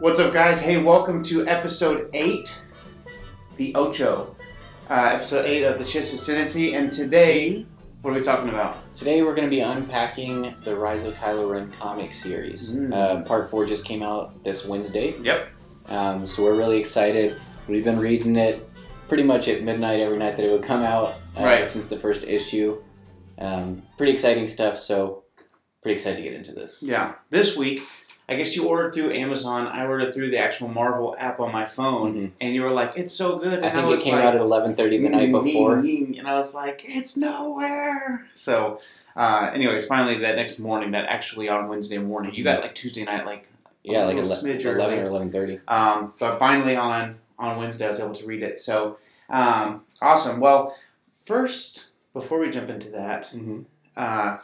What's up, guys? Hey, welcome to episode 8, the Ocho. Uh, episode 8 of the Chiss Ascendancy. And today, what are we talking about? Today we're going to be unpacking the Rise of Kylo Ren comic series. Mm. Uh, part four just came out this Wednesday, Yep. um, so we're really excited. We've been reading it pretty much at midnight every night that it would come out uh, Right. since the first issue. Um, pretty exciting stuff, so pretty excited to get into this. Yeah. This week, I guess you ordered through Amazon. I ordered through the actual Marvel app on my phone. Mhm. And you were like, it's so good. And I think it was came like, out at 11:30 the night "Mm, before. mm, mm," And I was like, it's nowhere. So, uh, anyways, finally, that next morning, that actually on Wednesday morning, you got like Tuesday night, like, Yeah, like ele- smidge early. 11 or 11:30. Um, but finally on on Wednesday, I was able to read it. So um, awesome. Well, first, before we jump into that, Mm-hmm. uh,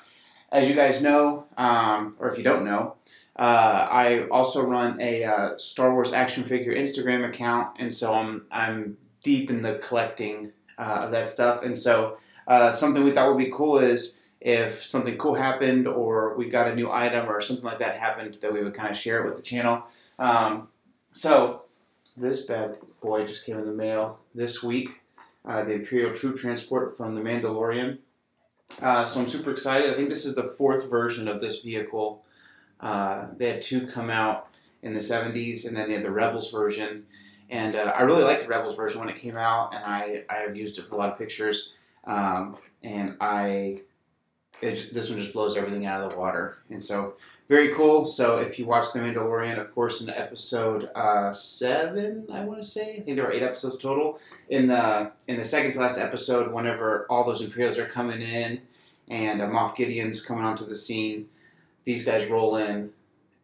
as you guys know, um, or if you don't know, uh, I also run a uh, Star Wars action figure Instagram account, and so I'm I'm deep in the collecting uh, of that stuff. And so uh, something we thought would be cool is if something cool happened, or we got a new item, or something like that happened, that we would kind of share it with the channel. Um, so this bad boy just came in the mail this week. Uh, the Imperial Troop Transport from the Mandalorian. Uh, so I'm super excited. I think this is the fourth version of this vehicle. Uh, they had two come out in the 70s, and then they had the Rebels version. And uh, I really liked the Rebels version when it came out, and I, I have used it for a lot of pictures. Um, and I, it, this one just blows everything out of the water. And so, very cool. So, if you watch The Mandalorian, of course, in episode uh, seven, I want to say, I think there were eight episodes total. In the in the second to last episode, whenever all those Imperials are coming in, and uh, Moff Gideon's coming onto the scene, these guys roll in,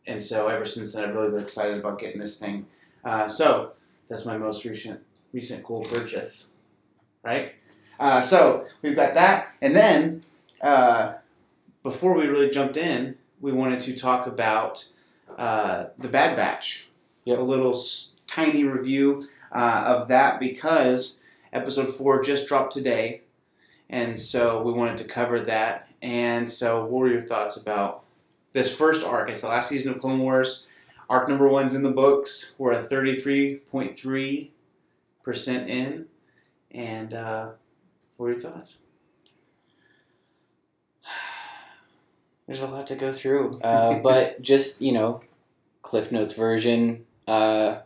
and so ever since then, I've really been excited about getting this thing. Uh, so that's my most recent recent cool purchase, right? Uh, so we've got that, and then uh, before we really jumped in, we wanted to talk about uh, the Bad Batch. Yep. A little s- tiny review uh, of that because episode four just dropped today, and so we wanted to cover that. And so, what were your thoughts about this first arc? It's the last season of Clone Wars. Arc number one's in the books. We're at thirty-three point three percent in, and uh, what are your thoughts? There's a lot to go through, uh, but just you know, Cliff Notes version. Uh,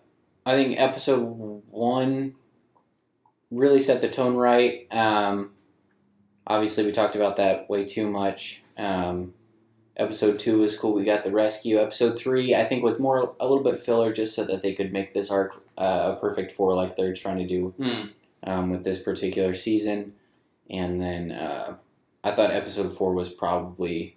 I think episode one really set the tone right. Um, obviously, we talked about that way too much. Um, episode two was cool. We got the rescue. Episode three, I think, was more a little bit filler, just so that they could make this arc uh, a perfect four, like they're trying to do Hmm. um, with this particular season. And then uh, I thought episode four was probably,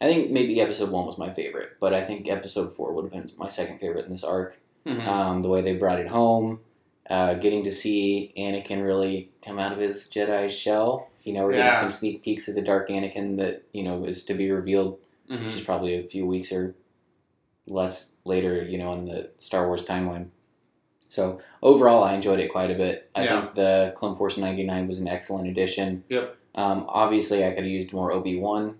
I think maybe episode one was my favorite, but I think episode four would have been my second favorite in this arc. Mhm. Um, the way they brought it home, uh, getting to see Anakin really come out of his Jedi shell. You know, we're Yeah. getting some sneak peeks of the dark Anakin that you know is to be revealed Mhm. just probably a few weeks or less later, you know, in the Star Wars timeline. So overall, I enjoyed it quite a bit. I Yeah. think the Clone Force '99 was an excellent addition. Yep. Um, obviously, I could have used more Obi Wan,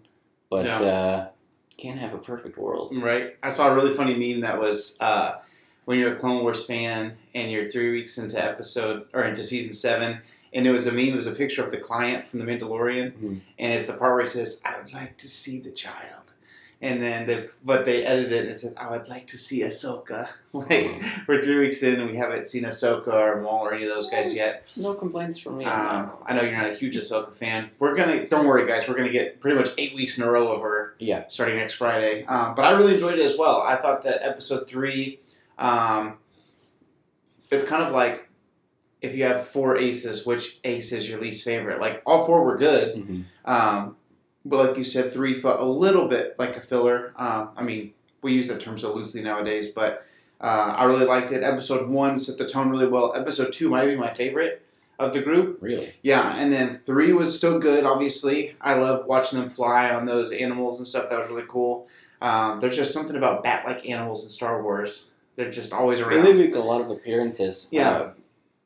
but Yeah. uh, can't have a perfect world. Right. I saw a really funny meme that was uh, when you're a Clone Wars fan and you're three weeks into episode or into season seven, and it was a meme. It was a picture of the client from The Mandalorian, Mhm. and it's the part where he says, "I would like to see the child." And then, they, but they edited it and it said, "I would like to see Ahsoka." like we're three weeks in and we haven't seen Ahsoka or Maul or any of those guys yet. No complaints from me. on Um, I know you're not a huge Ahsoka fan. We're gonna don't worry, guys. We're gonna get pretty much eight weeks in a row of her. Yeah, starting next Friday. Um, but I really enjoyed it as well. I thought that episode three, um, it's kind of like if you have four aces, which ace is your least favorite? Like all four were good, hmm um, but like you said, three felt a little bit like a filler. Um, I mean, we use that term so loosely nowadays, but uh, I really liked it. Episode one set the tone really well. Episode two might be my favorite of the group. really. Yeah, and then three was still good. Obviously, I love watching them fly on those animals and stuff. That was really cool. Um, there's just something about bat-like animals in Star Wars. They're just always And around. they make a lot of appearances. Yeah. Uh,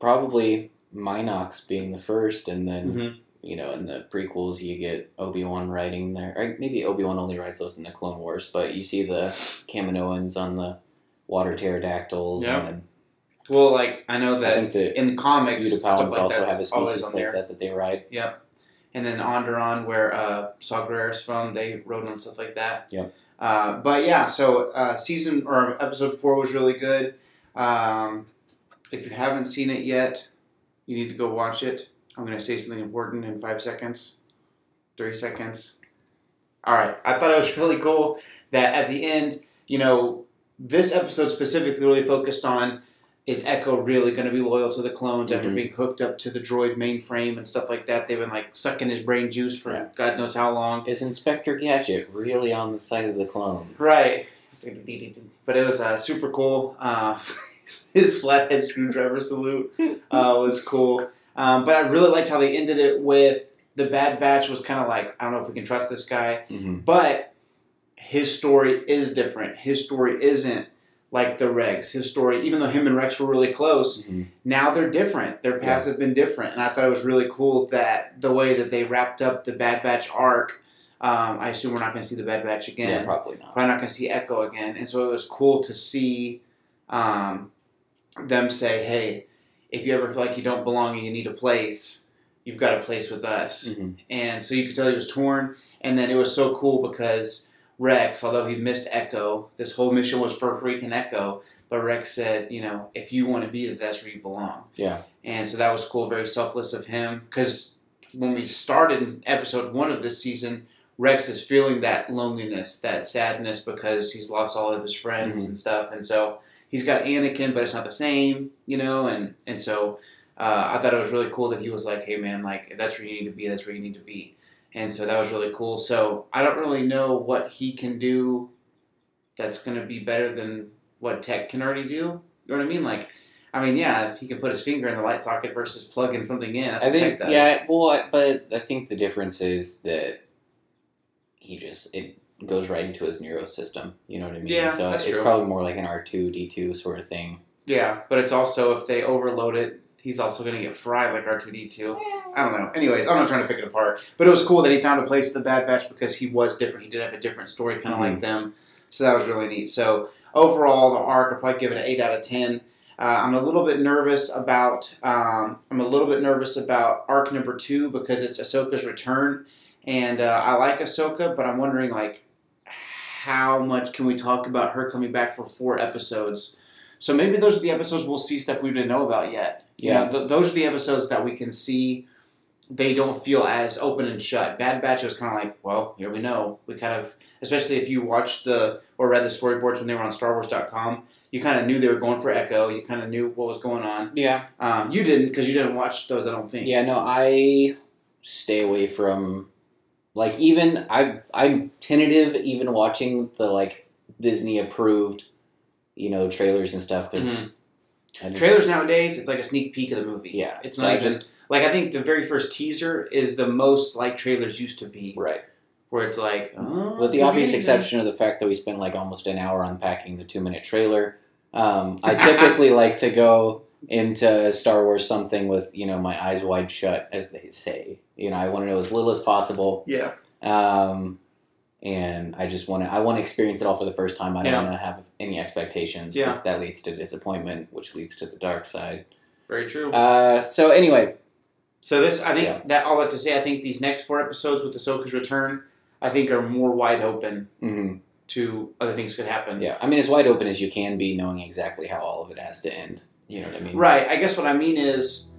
probably Mynocks being the first, and then Mhm. you know in the prequels you get Obi Wan riding there. Or maybe Obi Wan only rides those in the Clone Wars, but you see the Kaminoans on the water pterodactyls. Yeah. And then Well, like I know I that the in the comics, stuff Utapauans like also have a species like there. that that they ride. Yep. And then Onderon, where uh, Saw Gerrera's from, they rode on stuff like that. Yep. Uh, but yeah, so uh, season or episode four was really good. Um, if you haven't seen it yet, you need to go watch it. I'm going to say something important in five seconds, three seconds. All right. I thought it was really cool that at the end, you know, this episode specifically really focused on is Echo really going to be loyal to the clones after Mhm. being hooked up to the droid mainframe and stuff like that? They've been like sucking his brain juice for. God knows how long. Is Inspector Gadget really on the side of the clones? Right. But it was uh, super cool. Uh, his flathead screwdriver salute uh, was cool. Um, but I really liked how they ended it with the Bad Batch was kind of like, I don't know if we can trust this guy. hmm But his story is different. His story isn't like the Regs. His story, even though him and Rex were really close, hmm now they're different. Their paths have been different, and I thought it was really cool that the way that they wrapped up the Bad Batch arc. Um, I assume we're not going to see the Bad Batch again. Yeah, probably not. Probably not going to see Echo again, and so it was cool to see um, them say, "Hey, if you ever feel like you don't belong and you need a place, you've got a place with us." hmm and so you could tell he was torn. And then it was so cool because Rex, although he missed Echo, this whole mission was for freaking Echo. But Rex said, you know, if you want to be there, that's where you belong. Yeah. And so that was cool, very selfless of him. Because when we started in episode one of this season, Rex is feeling that loneliness, that sadness because he's lost all of his friends Mhm. and stuff. And so he's got Anakin, but it's not the same, you know. And and so uh, I thought it was really cool that he was like, "Hey, man, like that's where you need to be. That's where you need to be." And so that was really cool. So I don't really know what he can do that's going to be better than what Tech can already do. You know what I mean? Like, I mean, yeah, he can put his finger in the light socket versus plugging something in. That's I what think, Tech does. yeah, well, I- but I think the difference is that he just it goes right into his neuro system. You know what I mean? Yeah, so that's it's true. probably more like an R two D two sort of thing. Yeah, but it's also if they overload it, he's also going to get fried like R two D two. I don't know. Anyways, I'm not trying to pick it apart, but it was cool that he found a place in the Bad Batch because he was different. He did have a different story, kind of Mhm. like them. So that was really neat. So overall, the arc, I'll probably give it an eight out of ten. Uh, I'm a little bit nervous about. Um, I'm a little bit nervous about arc number two because it's Ahsoka's return, and uh, I like Ahsoka, but I'm wondering like how much can we talk about her coming back for four episodes? So maybe those are the episodes we'll see stuff we didn't know about yet. You Yeah. know, th- those are the episodes that we can see. They don't feel as open and shut. Bad Batch was kind of like, well, here we know. We kind of, especially if you watched the or read the storyboards when they were on StarWars.com, you kind of knew they were going for Echo. You kind of knew what was going on. Yeah, Um, you didn't because you didn't watch those. I don't think. yeah. No, I stay away from like even I I'm tentative even watching the like Disney approved, you know, trailers and stuff because Trailers nowadays, it's like a sneak peek of the movie. Yeah, It's so not I even just- like I think the very first teaser is the most like trailers used to be, right. where it's like, oh, With the obvious exception of the fact that we spent like almost an hour unpacking the two minute trailer, um, I typically like to go into Star Wars something with you know my eyes wide shut, as they say. You know, I want to know as little as possible, Yeah. um, and I just want to I want to experience it all for the first time. I don't Yeah. want to have any expectations Yeah. that leads to disappointment, which leads to the dark side. Very true. Uh, so anyway, So this, I think Yeah. that all that to say, I think these next four episodes with Ahsoka's return, I think are more wide open mhm, to other things could happen. yeah, I mean as wide open as you can be, knowing exactly how all of it has to end. You know what I mean? Right. I guess what I mean is,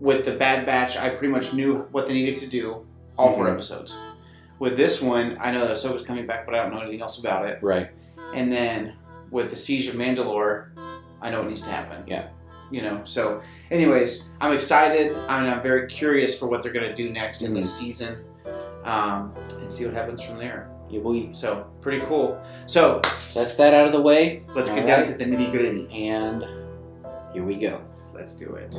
with the Bad Batch, I pretty much knew what they needed to do, all 4 Mhm. episodes. With this one, I know that Ahsoka's coming back, but I don't know anything else about it. Right. And then with the Siege of Mandalore, I know what needs to happen. Yeah. You know, so, anyways, I'm excited. I mean, I'm very curious for what they're going to do next in this season um, and see what happens from there. Yeah, we, So, pretty cool. So, that's that out of the way. let's get All down to the nitty gritty. And here we go. Let's do it.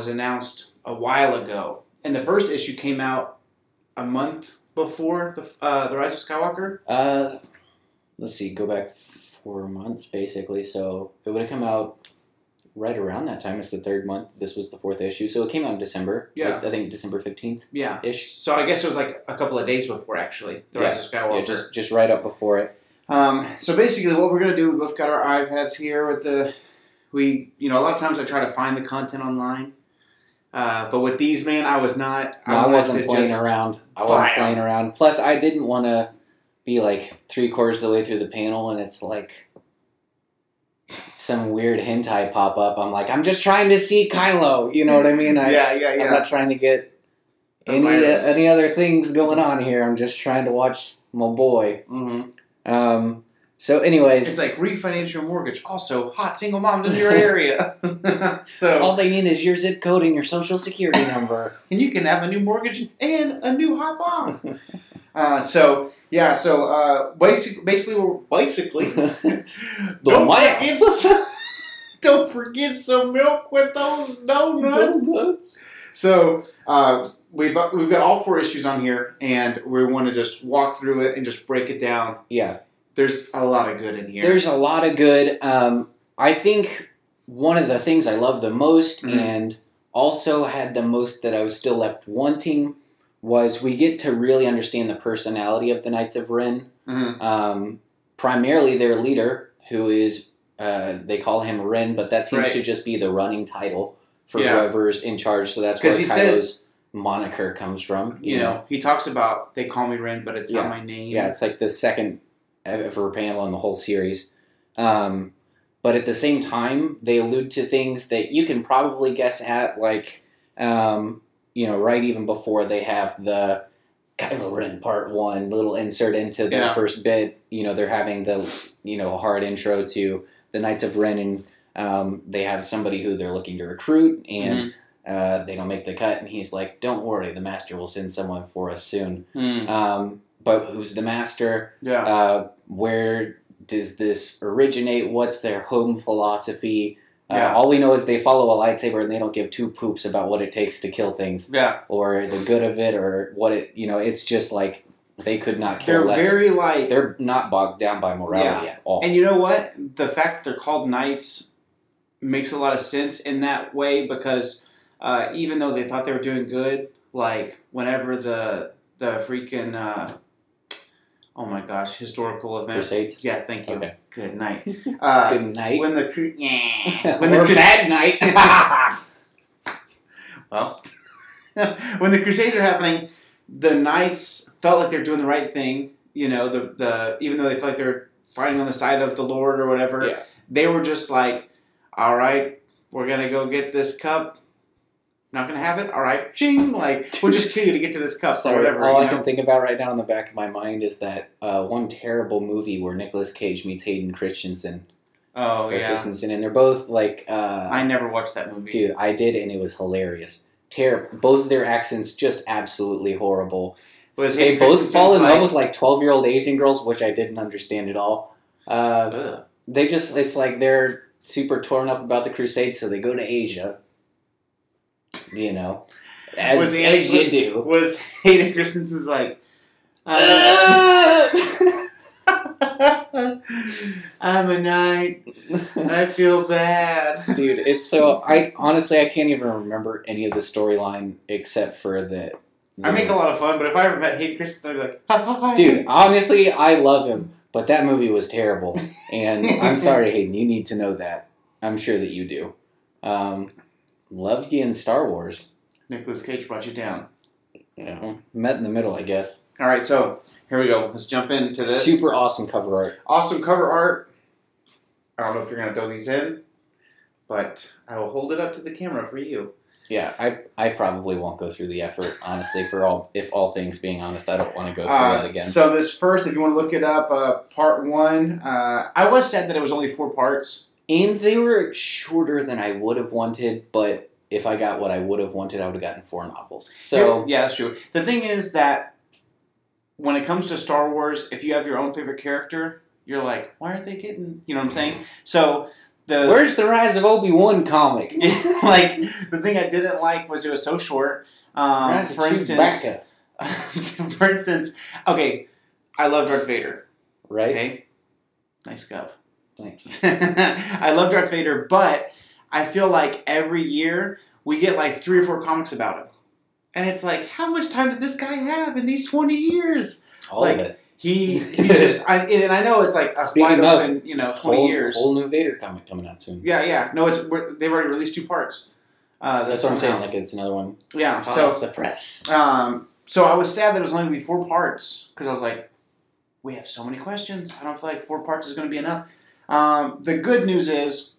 Was announced a while ago, and the first issue came out a month before the uh, the Rise of Skywalker. Uh, let's see, go back four months basically. So it would have come out right around that time. It's the third month. This was the fourth issue, so it came out in December. Yeah. like, I think December fifteenth Yeah. ish. So I guess it was like a couple of days before actually the Rise of Skywalker. Yeah, just just right up before it. Um, so basically, what we're gonna do, we both got our iPads here with the, we, you know, a lot of times I try to find the content online, uh, but with these, man, I was not. No, I wasn't playing around. I wasn't playing around. Plus, I didn't want to be like three quarters of the way through the panel and it's like some weird hentai pop up. I'm like, I'm just trying to see Kylo. You know what I mean? I, yeah, yeah, yeah. I'm not trying to get any uh, any other things going on here. I'm just trying to watch my boy. hmm Um. So, anyways, It's like refinance your mortgage. Also, hot single moms in your area. so, all they need is your zip code and your social security number. and you can have a new mortgage and a new hot mom. uh, so yeah, so uh, basically, basically, we're basically. The don't miles. forget, don't forget some milk with those donuts. So uh, we've we've got all four issues on here, and we want to just walk through it and just break it down. yeah. There's a lot of good in here. There's a lot of good. Um, I think one of the things I love the most, Mhm. and also had the most that I was still left wanting, was we get to really understand the personality of the Knights of Ren. Mhm. Um, primarily their leader, who is uh, they call him Ren, but that seems Right. to just be the running title for Yeah. whoever's in charge. So that's where he Kylo's says- moniker comes from. You know, he talks about they call me Ren, but it's Yeah. not my name. Yeah, it's like the second ever panel in the whole series. Um, but at the same time, they allude to things that you can probably guess at, like, um, you know, right even before they have the Kylo Ren Part One little insert into the Yeah. first bit. You know, they're having the you know a hard intro to the Knights of Ren, and um, they have somebody who they're looking to recruit, and Mhm. uh, they don't make the cut, and he's like, "Don't worry, the Master will send someone for us soon." Mm. Um, but who's the Master? Yeah. Uh, where does this originate? What's their home philosophy? Uh, Yeah. All we know is they follow a lightsaber and they don't give two poops about what it takes to kill things yeah. or the good of it or what it. You know, it's just like they could not care They're less. very like. they're not bogged down by morality at all. And you know what? The fact that they're called knights makes a lot of sense in that way because uh, even though they thought they were doing good, like whenever the the freaking uh, oh my gosh historical event. Crusades. Yes, thank you. Okay. Good night. Uh, Good night. when the cru- yeah. when or the crus- bad night. well, when the Crusades are happening, the knights felt like they're doing the right thing. You know, the the even though they felt like they're fighting on the side of the Lord or whatever, Yeah. they were just like, "All right, we're gonna go get this cup. Not gonna have it. All right, ching! Like we'll just kill you to get to this cup or Sorry, whatever." all I know? can think about right now in the back of my mind is that uh, one terrible movie where Nicolas Cage meets Hayden Christensen. oh yeah, Christensen, and they're both like, uh, I never watched that movie. dude, I did, and it was hilarious. Terrible. Both of their accents just absolutely horrible. Was they both fall in love with like twelve year old Asian girls, which I didn't understand at all. Uh, they just, it's like they're super torn up about the Crusades, so they go to Asia. You know, as, Was as you do. Was Hayden Christensen's like? uh, I'm a knight. I feel bad. Dude, it's so I honestly I can't even remember any of the storyline except for the. I make a lot of fun, but if I ever met Hayden Christensen, I'd be like, hi. Dude, honestly, I love him, but that movie was terrible, and I'm sorry, Hayden. You need to know that. I'm sure that you do. Um, loved you in Star Wars. Nicolas Cage brought you down. You know, met in the middle, I guess. All right, so here we go. Let's jump into this. Super awesome cover art. awesome cover art. I don't know if you're gonna throw these in, but I will hold it up to the camera for you. Yeah, I I probably won't go through the effort, honestly. For all if all things being honest, I don't want to go through Uh, that again. So this first, if you want to look it up, uh, part one. Uh, I was sad that it was only four parts. And they were shorter than I would have wanted, but if I got what I would have wanted, I would have gotten four novels. So yeah, that's true. The thing is that when it comes to Star Wars, if you have your own favorite character, you're like, why aren't they getting? You know what I'm saying? So the Where's the Rise of Obi Wan comic? like the thing I didn't like was it was so short. Um, for instance, for instance, okay, I love Darth Vader. right? Okay, nice gov. Thanks. I love Darth Vader, but I feel like every year we get like three or four comics about him, and it's like, how much time did this guy have in these twenty years? All Like, of it. He he's just, I, and I know it's like a Speaking of, open, you know, twenty Whole, years. whole new Vader comic coming out soon. Yeah, yeah. No, it's they've already released two parts. Uh, That's what I'm saying. out. Like it's another one yeah. So off the press. Um, so I was sad that it was only going to be four parts because I was like, we have so many questions. I don't feel like four parts is going to be enough. Um, the good news is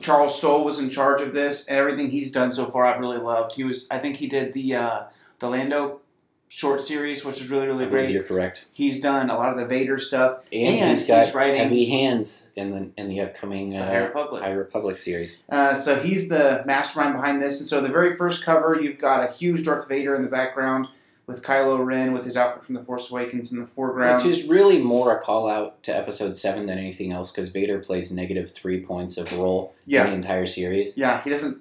Charles Soule was in charge of this, and everything he's done so far I've really loved. He was, I think he did the uh, the Lando short series, which was really really I great. you're correct. He's done a lot of the Vader stuff. And, And he's got he's writing- heavy hands in the in the upcoming uh, High Republic. High Republic series. Uh, so he's the mastermind behind this. And so the very first cover, you've got a huge Darth Vader in the background with Kylo Ren with his outfit from The Force Awakens in the foreground. Which is really more a call out to episode seven than anything else because Vader plays negative three points of role in the entire series. yeah. He doesn't.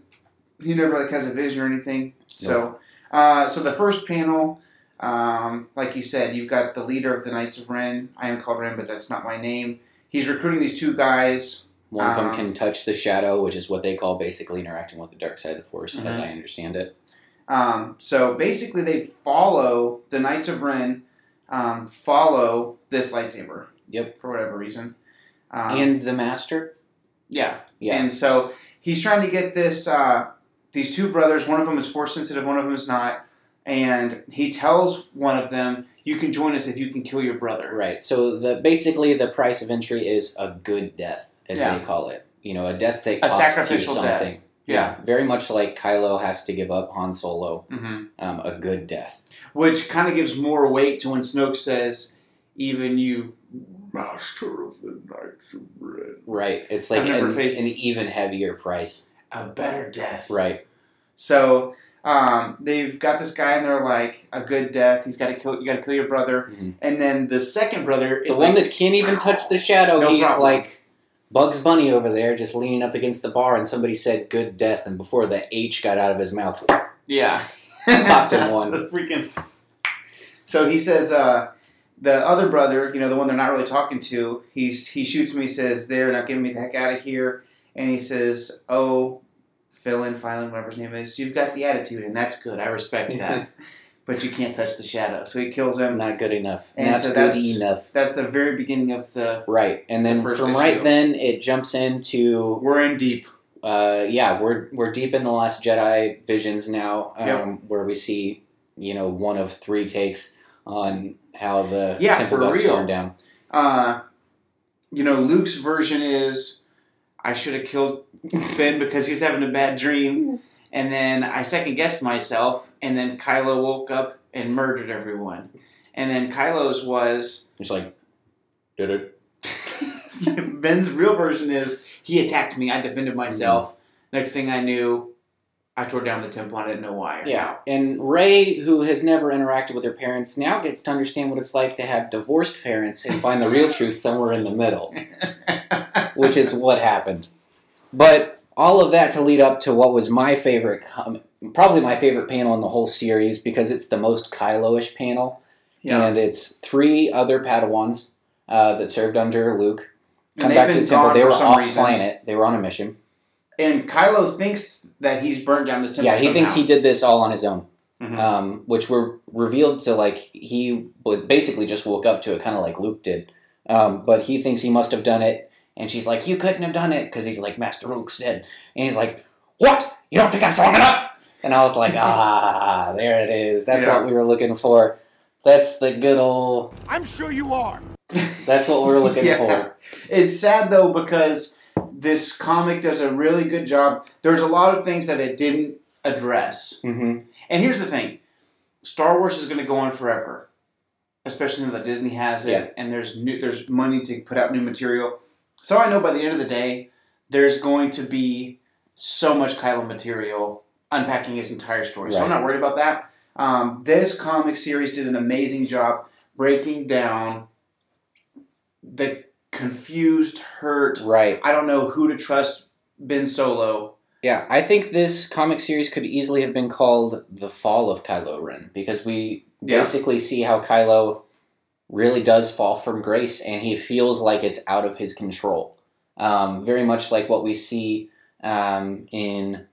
He never like has a vision or anything. So, uh, so the first panel, um, like you said, you've got the leader of the Knights of Ren. I am called Ren, but that's not my name. He's recruiting these two guys. One of them Um, can touch the shadow, which is what they call basically interacting with the dark side of the force, as Mhm. I understand it. Um, so basically, they follow the Knights of Ren. Um, follow this lightsaber. Yep. For whatever reason. Um, and the master, Yeah. yeah, And so he's trying to get this uh, these two brothers. One of them is force sensitive. One of them is not. And he tells one of them, "You can join us if you can kill your brother." right. So the basically the price of entry is a good death, as Yeah. they call it. You know, a death that A costs you sacrificial death. Yeah. very much like Kylo has to give up Han Solo, hmm um, a good death. Which kind of gives more weight to when Snoke says, "Even you, master of the Knights of Ren, Right. It's like an, an even heavier price. a better death." Right. So um, they've got this guy, and they're like, "A good death. He's got to kill. You got to kill your brother." Mhm. And then the second brother is The like, one that can't even touch the shadow, No he's problem. like Bugs Bunny over there, just leaning up against the bar, and somebody said "good death," and before the H got out of his mouth, Yeah. Popped in one. The freaking. So he says, uh, the other brother, you know, the one they're not really talking to, he's, he shoots me, says, They're not getting me the heck out of here. And he says, Oh, Philin, Philin, whatever his name is, you've got the attitude, and that's good. I respect that. but you can't touch the shadow. So he kills him. not good enough. And not so good that's- enough. That's the very beginning of the. Right, and then the first from right then it jumps into We're in deep. uh, yeah, we're we're deep in the Last Jedi visions now, um, Yep. where we see you know one of three takes on how the Yeah, temple for got real. torn down. Uh, you know, Luke's version is I should have killed Ben because he's having a bad dream. And then I second guessed myself, and then Kylo woke up and murdered everyone. And then Kylo's was It's like did it. Ben's real version is he attacked me, I defended myself. Mm-hmm. Next thing I knew, I tore down the temple. I didn't know why. Yeah, and Rey, who has never interacted with her parents, now gets to understand what it's like to have divorced parents and find the real truth somewhere in the middle, which is what happened. But all of that to lead up to what was my favorite, com- probably my favorite panel in the whole series because it's the most Kylo-ish panel, Yeah. and it's three other Padawans uh, that served under Luke. Come back to the temple. They were off reason. planet. They were on a mission. And Kylo thinks that he's burnt down this temple. Yeah, he thinks he did this all on his own. Mhm. um, which were revealed to like he was basically just woke up to it, kind of like Luke did. Um, but he thinks he must have done it, and she's like, "You couldn't have done it," because he's like, "Master Luke's dead," and he's like, "What? You don't think I'm strong enough?" And I was like, "Ah, there it is. That's Yeah. what we were looking for. That's the good old. I'm sure you are. That's what we're looking Yeah. for." It's sad though because this comic does a really good job. There's a lot of things that it didn't address. hmm And here's the thing Star Wars is going to go on forever, especially now that Disney has it Yeah. and there's new, there's money to put out new material. So I know by the end of the day, there's going to be so much Kylo material unpacking his entire story. So I'm not worried about that. Um, this comic series did an amazing job breaking down the confused, hurt. Right. I don't know who to trust. Ben Solo. Yeah, I think this comic series could easily have been called The Fall of Kylo Ren because we Yeah. basically see how Kylo really does fall from grace and he feels like it's out of his control. Um, very much like what we see um, in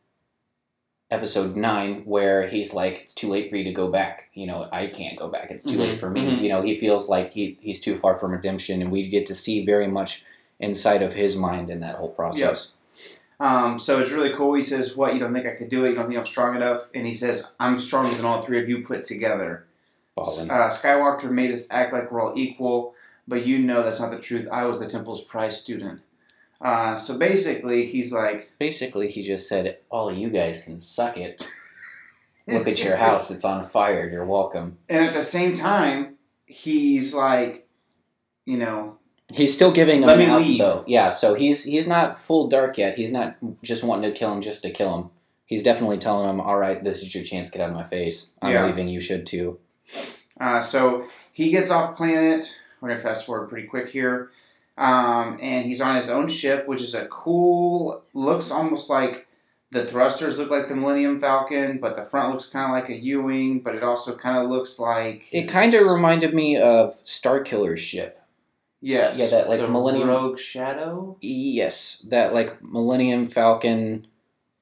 episode 9 where he's like it's too late for you to go back you know i can't go back it's too Mhm, late for me mhm. you know he feels like he, he's too far from redemption and we get to see very much inside of his mind in that whole process Um, so it's really cool. He says, "What? You don't think I could do it? You don't think I'm strong enough?" And he says, "I'm stronger than all three of you put together." Uh, Skywalker made us act like we're all equal, but you know that's not the truth. I was the temple's prize student. Uh, so basically, he's like, Basically, he just said, "All of you guys can suck it. Look at your house; it's on fire. You're welcome." and at the same time, he's like, you know, He's still giving him Let me out, leave. though. Yeah, so he's he's not full dark yet. He's not just wanting to kill him just to kill him. He's definitely telling him, "All right, this is your chance. Get out of my face. I'm Yeah. leaving. You should too." Uh, so he gets off planet. We're gonna fast forward pretty quick here, um, and he's on his own ship, which is a cool. Looks almost like the thrusters look like the Millennium Falcon, but the front looks kind of like a U-wing, but it also kind of looks like It kind of reminded me of Star Starkiller's ship. yes, yeah, that, like, the Millennium- Rogue Shadow. Yes, that like Millennium Falcon,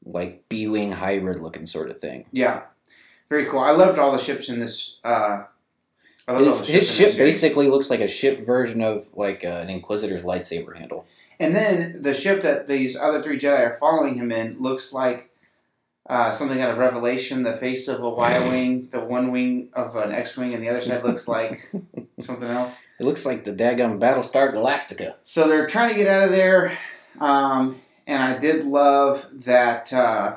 like B-wing hybrid looking sort of thing. Yeah, very cool. I loved all the ships in this. Uh, I loved all His, his ship basically looks like a ship version of like uh, an Inquisitor's lightsaber handle. And then the ship that these other three Jedi are following him in looks like uh, something out of Revelation. The face of a Y wing, the one wing of an X wing, and the other side looks like something else. It looks like the daggum Battlestar Galactica. So they're trying to get out of there. Um, and I did love that uh,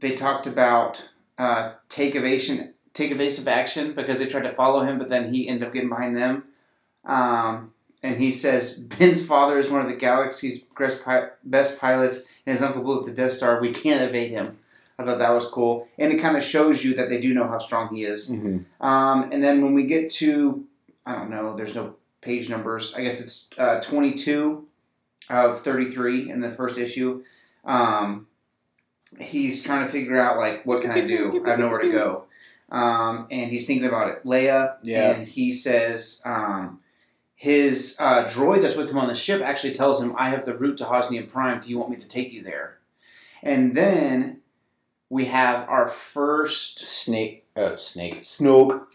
they talked about uh, take evasive, take evasive action because they tried to follow him, but then he ended up getting behind them. Um, and he says Ben's father is one of the galaxy's best, pilots, and his uncle blew up the Death Star. We can't evade him. I thought that was cool, and it kind of shows you that they do know how strong he is. Mm-hmm. Um, and then when we get to, I don't know, there's no page numbers. I guess it's uh, 22 of 33 in the first issue. Um, he's trying to figure out, like, what can I do? I have nowhere to go. Um, and he's thinking about it. Leia, Yeah. and he says um, his uh, droid that's with him on the ship actually tells him, I have the route to Hosnian Prime. Do you want me to take you there? And then we have our first Snake, uh, snake, Snoke.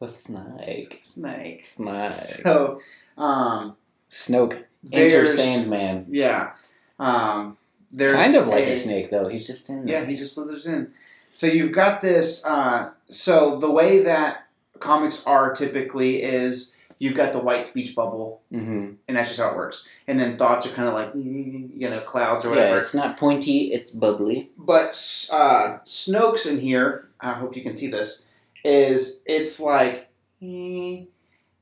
The snake. snake. Snake. So, um, Snoke. Enter Sandman. yeah, um, there's Kind of like a snake though. He's just in There. Yeah, he just slithers in. So you've got this. Uh, so the way that comics are typically is you've got the white speech bubble, Mm-hmm. and that's just how it works. And then thoughts are kind of like you know clouds or whatever. Yeah, it's not pointy. It's bubbly. But uh, Snoke's in here. I hope you can see this. Is it's like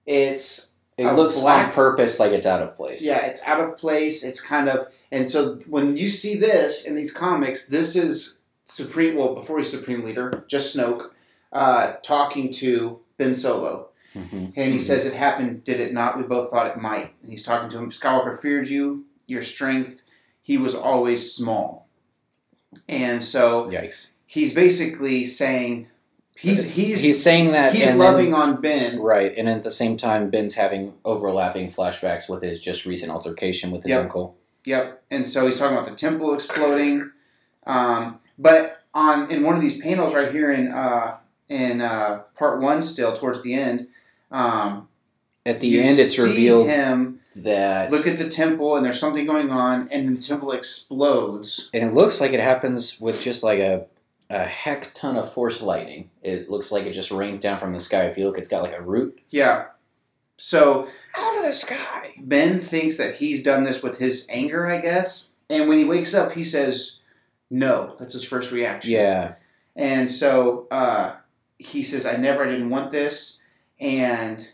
it's It looks black- on purpose like it's out of place. Yeah, it's out of place. It's kind of, and so when you see this in these comics, this is Supreme. Well, before he's Supreme Leader, just Snoke, uh, talking to Ben Solo, Mhm. and he Mhm. says, "It happened, did it not? We both thought it might." And he's talking to him. Skywalker feared you, your strength. He was always small, and so Yikes. he's basically saying, he's he's He's saying that. he's loving then- on Ben. Right, and at the same time, Ben's having overlapping flashbacks with his just recent altercation with his Yep. uncle. Yep. And so he's talking about the temple exploding. Um, but on in one of these panels right here in uh, in uh, part one, still towards the end, um, At the end, it's revealed him that, look at the temple, and there's something going on, and then the temple explodes. and it looks like it happens with just like a a heck ton of force lightning. It looks like it just rains down from the sky. If you look, it's got like a root Yeah. So out of the sky. Ben thinks that he's done this with his anger, I guess. And when he wakes up, he says, "No." That's his first reaction. Yeah, And so uh, he says, I never I didn't want this. And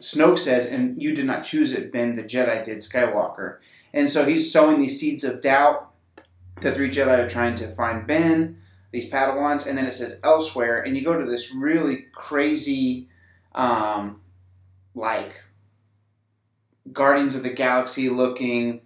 Snoke says, and you did not choose it, Ben, the Jedi did, Skywalker. And so he's sowing these seeds of doubt. The three Jedi are trying to find Ben, these Padawans, and then it says elsewhere. And you go to this really crazy, um, like, Guardians of the Galaxy looking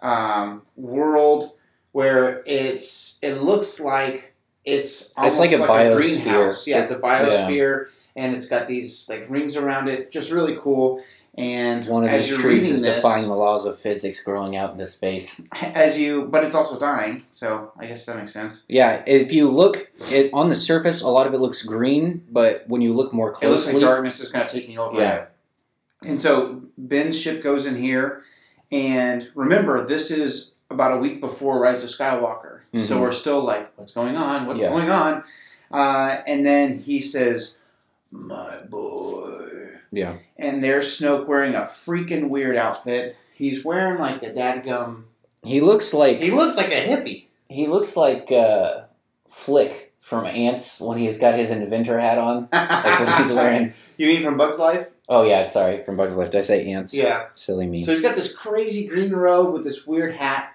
um, world where it's it looks like it's almost like a biosphere. greenhouse. Yeah, it's, It's- a biosphere, and it's got these like rings around it, just really cool. And One of these trees is this, defying the laws of physics growing out into space. as you, but it's also dying, so I guess that makes sense. Yeah, if you look it on the surface, a lot of it looks green, but when you look more closely, It looks like darkness is kind of taking over Yeah. it. And so Ben's ship goes in here, and remember, this is about a week before Rise of Skywalker. So Mhm. we're still like, what's going on? What's Yeah. going on? Uh, and then he says, my boy. yeah, And there's Snoke wearing a freaking weird outfit. He's wearing like a dadgum. he looks like He looks like a hippie. he looks like uh, Flick from Ants when he's got his inventor hat on. That's what he's wearing. You mean from Bug's Life? Oh yeah, sorry, from Bugs Life. Did I say Ants? Yeah. Silly me. So he's got this crazy green robe with this weird hat.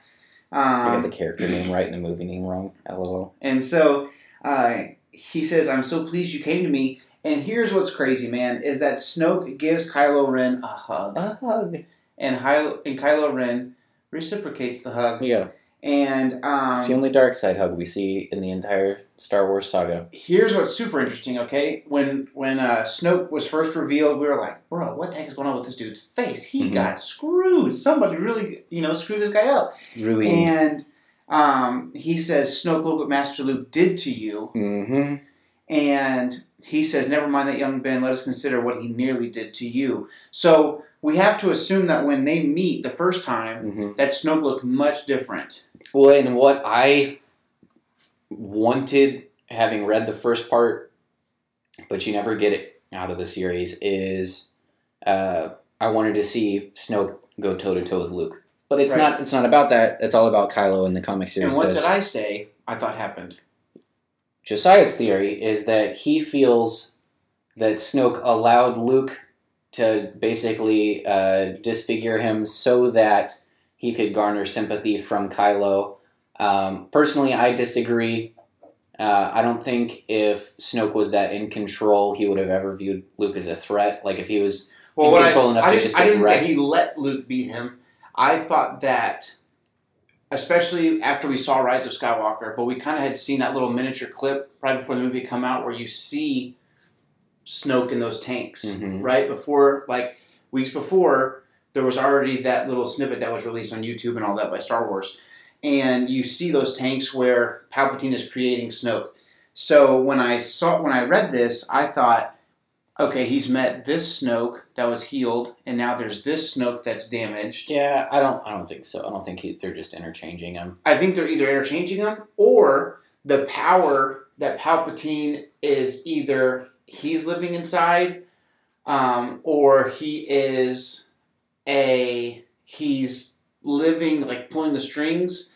I got Um, the character name right and the movie name wrong. LOL. And so uh, he says, I'm so pleased you came to me. And here's what's crazy, man, is that Snoke gives Kylo Ren a hug. A hug. And, Hy- and Kylo Ren reciprocates the hug. Yeah, And um, it's the only dark side hug we see in the entire Star Wars saga. here's what's super interesting, okay? When when uh, Snoke was first revealed, we were like, bro, what the heck is going on with this dude's face? He Mhm. got screwed. Somebody really, you know, screwed this guy up. Ruined. And um, he says, Snoke, look what Master Luke did to you. Mm-hmm. And he says, Never mind that, young Ben, let us consider what he nearly did to you. So we have to assume that when they meet the first time, Mm-hmm. that Snoke looked much different. Well, and what I wanted, having read the first part, but you never get it out of the series, is uh, I wanted to see Snoke go toe to toe with Luke. But it's Right. not. It's not about that. It's all about Kylo in the comic series. and what does. did I say I thought happened? Josiah's theory is that he feels that Snoke allowed Luke to basically uh, disfigure him so that he could garner sympathy from Kylo. Um, personally, I disagree. Uh, I don't think if Snoke was that in control, he would have ever viewed Luke as a threat. Like if he was, Well, In what I, control enough I to just I get didn't wrecked. he let Luke beat him. I thought that, especially after we saw Rise of Skywalker, but we kind of had seen that little miniature clip right before the movie come out where you see Snoke in those tanks. Mhm. Right before, like weeks before, there was already that little snippet that was released on YouTube and all that by Star Wars, and you see those tanks where Palpatine is creating Snoke. So when I saw when I read this, I thought okay, he's met this Snoke that was healed, and now there's this Snoke that's damaged. yeah, I don't, I don't think so. I don't think he, they're just interchanging them. I think they're either interchanging them or the power that Palpatine is either he's living inside, um, or he is a he's living like pulling the strings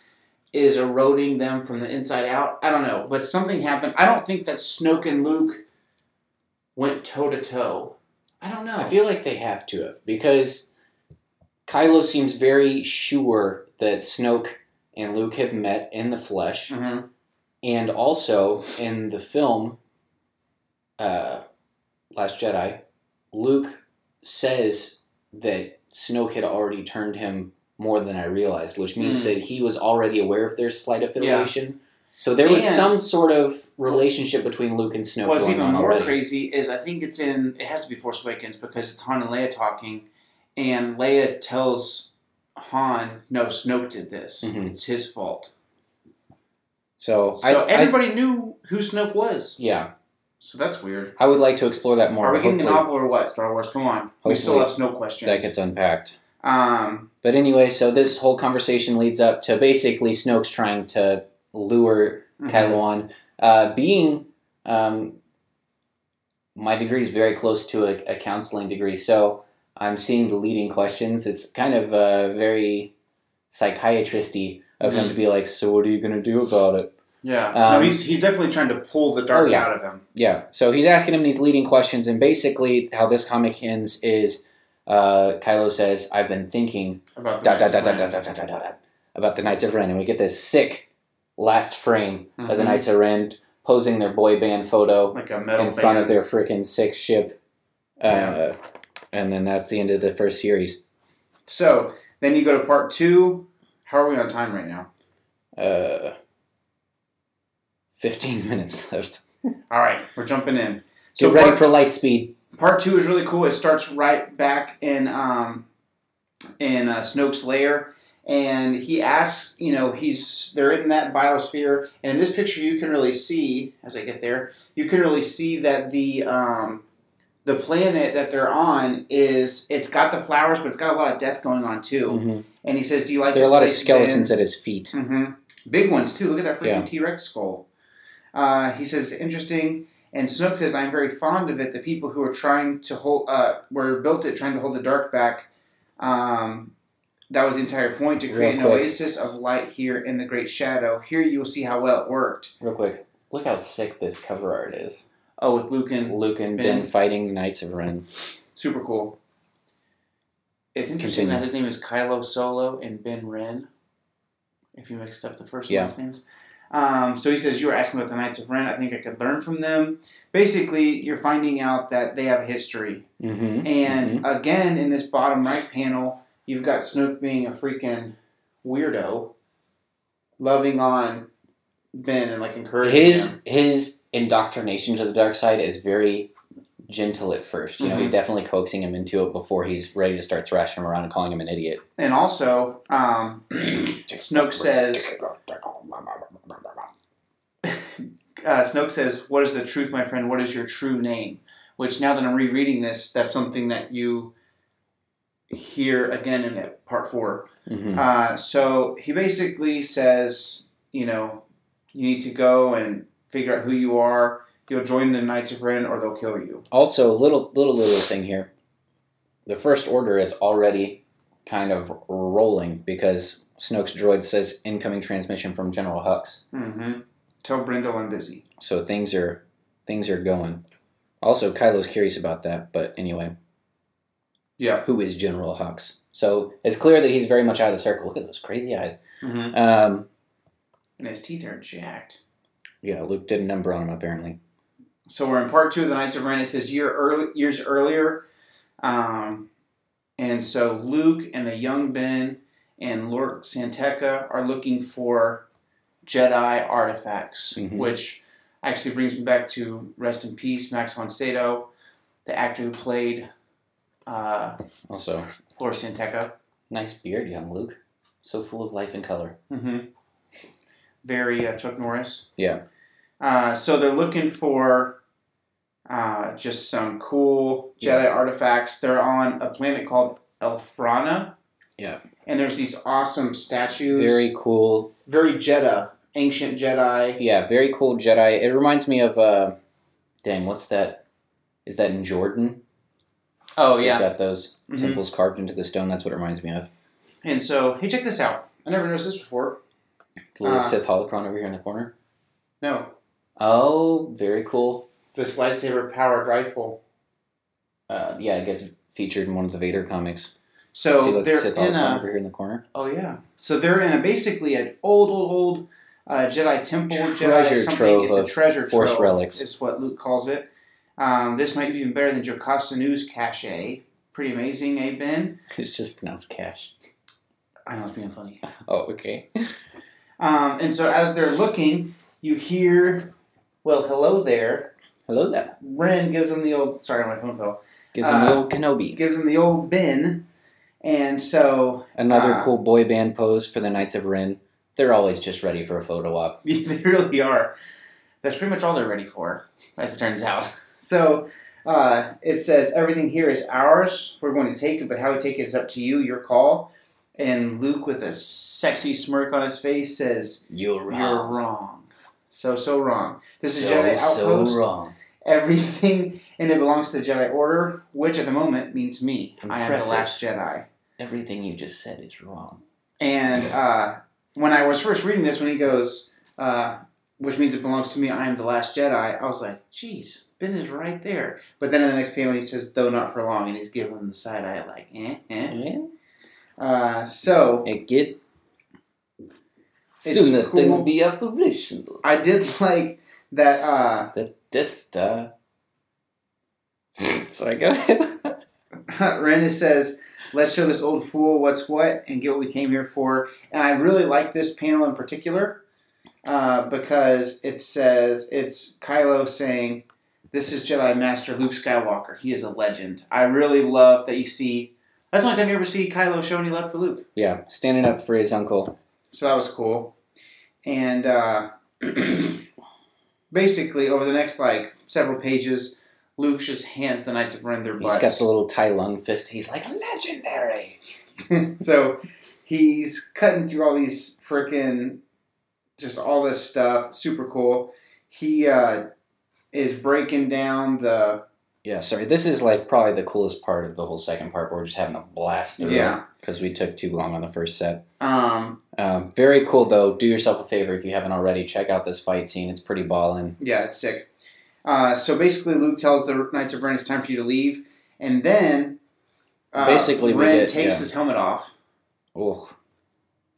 is eroding them from the inside out. I don't know, but something happened. I don't think that Snoke and Luke went toe to toe. I don't know. I feel like they have to have because Kylo seems very sure that Snoke and Luke have met in the flesh, hmm and also in the film uh, Last Jedi, Luke says that Snoke had already turned him more than I realized, which means Hmm. that he was already aware of their slight affiliation. So there was And- some sort of relationship between Luke and Snoke What's even more already. crazy is I think it's in it has to be Force Awakens because it's Han and Leia talking, and Leia tells Han, "No, Snoke did this. Mhm. It's his fault." So, So I, I- everybody knew who Snoke was. yeah, So that's weird. I would like to explore that more. Are we getting a novel or what? Star Wars, come on. We still have no questions. that gets unpacked. um, But anyway, so this whole conversation leads up to basically Snoke's trying to lure mhm. Kylo. Uh, being um, my degree is very close to a, a counseling degree, so I'm seeing the leading questions. It's kind of uh, very psychiatristy of him Mhm. to be like, "So what are you gonna do about it?" Yeah. no, Um, he's he's definitely trying to pull the dark Oh, yeah. out of him. Yeah, so he's asking him these leading questions, and basically how this comic ends is uh, Kylo says, "I've been thinking About the dot, dot, dot, about Knights of Ren, and we get this sick last frame of the Mhm. Knights of Ren posing their boy band photo like a metal in front of their freaking sick ship, uh, Yeah. and then that's the end of the first series. So then you go to part two. How are we on time right now? Uh, fifteen minutes left. All right, we're jumping in. Get So ready part, for light speed. part two is really cool. It starts right back in um, in uh, Snoke's lair, and he asks, you know, he's they're in that biosphere, and in this picture you can really see as I get there, you can really see that the um, the planet that they're on is it's got the flowers, but it's got a lot of death going on too. Mhm. And he says, "Do you like?" There are a lot of skeletons Ben?" at his feet. Mm-hmm. Big ones too. Look at that freaking Yeah. T Rex skull. Uh, he says interesting, and Snoke says I'm very fond of it. The people who are trying to hold, uh, were built it trying to hold the dark back. Um, that was the entire point to create an oasis of light here in the great shadow. Here you will see how well it worked. Real quick, look how sick this cover art is. Oh, with Luke and Luke and Ben. Ben fighting Knights of Ren. super cool. It's interesting Continue. that his name is Kylo Solo and Ben Ren. If you mixed up the first Yeah. last names. Um, so he says, You were asking about the Knights of Ren. I think I could learn from them. Basically, you're finding out that they have a history. Mm-hmm. And again, in this bottom right panel, you've got Snoke being a freaking weirdo, loving on Ben and like encouraging him. his his indoctrination to the dark side is very gentle at 1st You know, Mhm. he's definitely coaxing him into it before he's ready to start thrashing him around and calling him an idiot. And also, um, Snoke says, uh, Snoke says, "What is the truth, my friend? What is your true name?" Which now that I'm rereading this, that's something that you hear again in part four. Mhm. Uh, so he basically says, you know, you need to go and figure out who you are. You'll join the Knights of Ren, or they'll kill you. Also, little little little thing here. The first order is already kind of rolling because Snoke's droid says incoming transmission from General Hux. Mm-hmm. Tell Brendol I'm busy. So things are things are going. Also, Kylo's curious about that, but anyway, Yeah. who is General Hux? So it's clear that he's very much out of the circle. Look at those crazy eyes. Mm-hmm. Um, And his teeth are jacked. yeah, Luke did a number on him apparently. So we're in part two of the Knights of Ren. It says year early, years earlier, um, and so Luke and a young Ben and Lor San Tekka are looking for Jedi artifacts, Mhm. which actually brings me back to rest in peace Max von Sydow, the actor who played uh, Also, Lor San Tekka. nice beard, young Luke. So full of life and color. Mm-hmm. Very uh, Chuck Norris. Yeah. Uh, so they're looking for uh, just some cool Jedi artifacts. They're on a planet called Elphrona. Yeah. And there's these awesome statues. Very cool. very Jedi, ancient Jedi. Yeah, very cool Jedi. It reminds me of uh, dang, what's that? Is that in Jordan? Oh They've yeah. got those Mhm. temples carved into the stone. That's what it reminds me of. And so, hey, check this out. I never noticed this before. The little Uh, Sith holocron over here in the corner. No, Oh, very cool. This lightsaber powered rifle. Uh, yeah, it gets featured in one of the Vader comics. So See, look, they're Sith in a over here in the corner. Oh yeah. So they're in a basically an old, old, old uh, Jedi temple. Treasure Jedi something. trove It's a treasure Force trove. relics. Is what Luke calls it. Um, this might be even better than Jocasta Nu's cache. Pretty amazing, eh, Ben? It's just pronounced cash. I know it's being funny. Oh, okay. Um, and so as they're looking, you hear, well, hello there. Hello there. Ren gives them the old. Sorry, my phone fell. Gives him Uh, the old Kenobi. Gives them the old bin, and so Another uh, cool boy band pose for the Knights of Ren. They're always just ready for a photo op. they really are. That's pretty much all they're ready for, as it turns out. So uh, it says everything here is ours. We're going to take it, but how we take it is up to you. Your call. And Luke, with a sexy smirk on his face, says, You're wrong. "You're wrong. So so wrong. This is so, Jedi so outpost. wrong. Everything in it belongs to the Jedi Order, which at the moment means me. I am the last Jedi. Everything you just said is wrong. And uh, when I was first reading this, when he goes, uh, which means it belongs to me, I am the last Jedi, I was like, geez, Ben is right there. But then in the next panel, he says, though not for long, and he's giving him the side eye, like, eh, eh. Uh, so It get soon the thing cool. will be operational. I did like that. Uh, The dista. Sorry, go ahead. Randis says, let's show this old fool what's what and get what we came here for. And I really like this panel in particular uh, because it says it's Kylo saying, "This is Jedi Master Luke Skywalker. He is a legend." I really love that you see. That's the only time you ever see Kylo show any love for Luke. Yeah, standing up for his uncle. So that was cool. And uh, basically, over the next like several pages, Luke just hands the Knights of Ren their He's butts. got the little Tai Lung fist. He's like legendary. so he's cutting through all these freaking, just all this stuff. Super cool. He uh, is breaking down the Yeah, sorry. This is like probably the coolest part of the whole second part. We're just having a blast through yeah. because we took too long on the first set. Um, Um, very cool though. Do yourself a favor if you haven't already. Check out this fight scene. It's pretty ballin'. yeah, it's sick. Uh, so basically, Luke tells the Knights of Ren it's time for you to leave, and then uh, Basically, Ren get- takes yeah. his helmet off. Oh,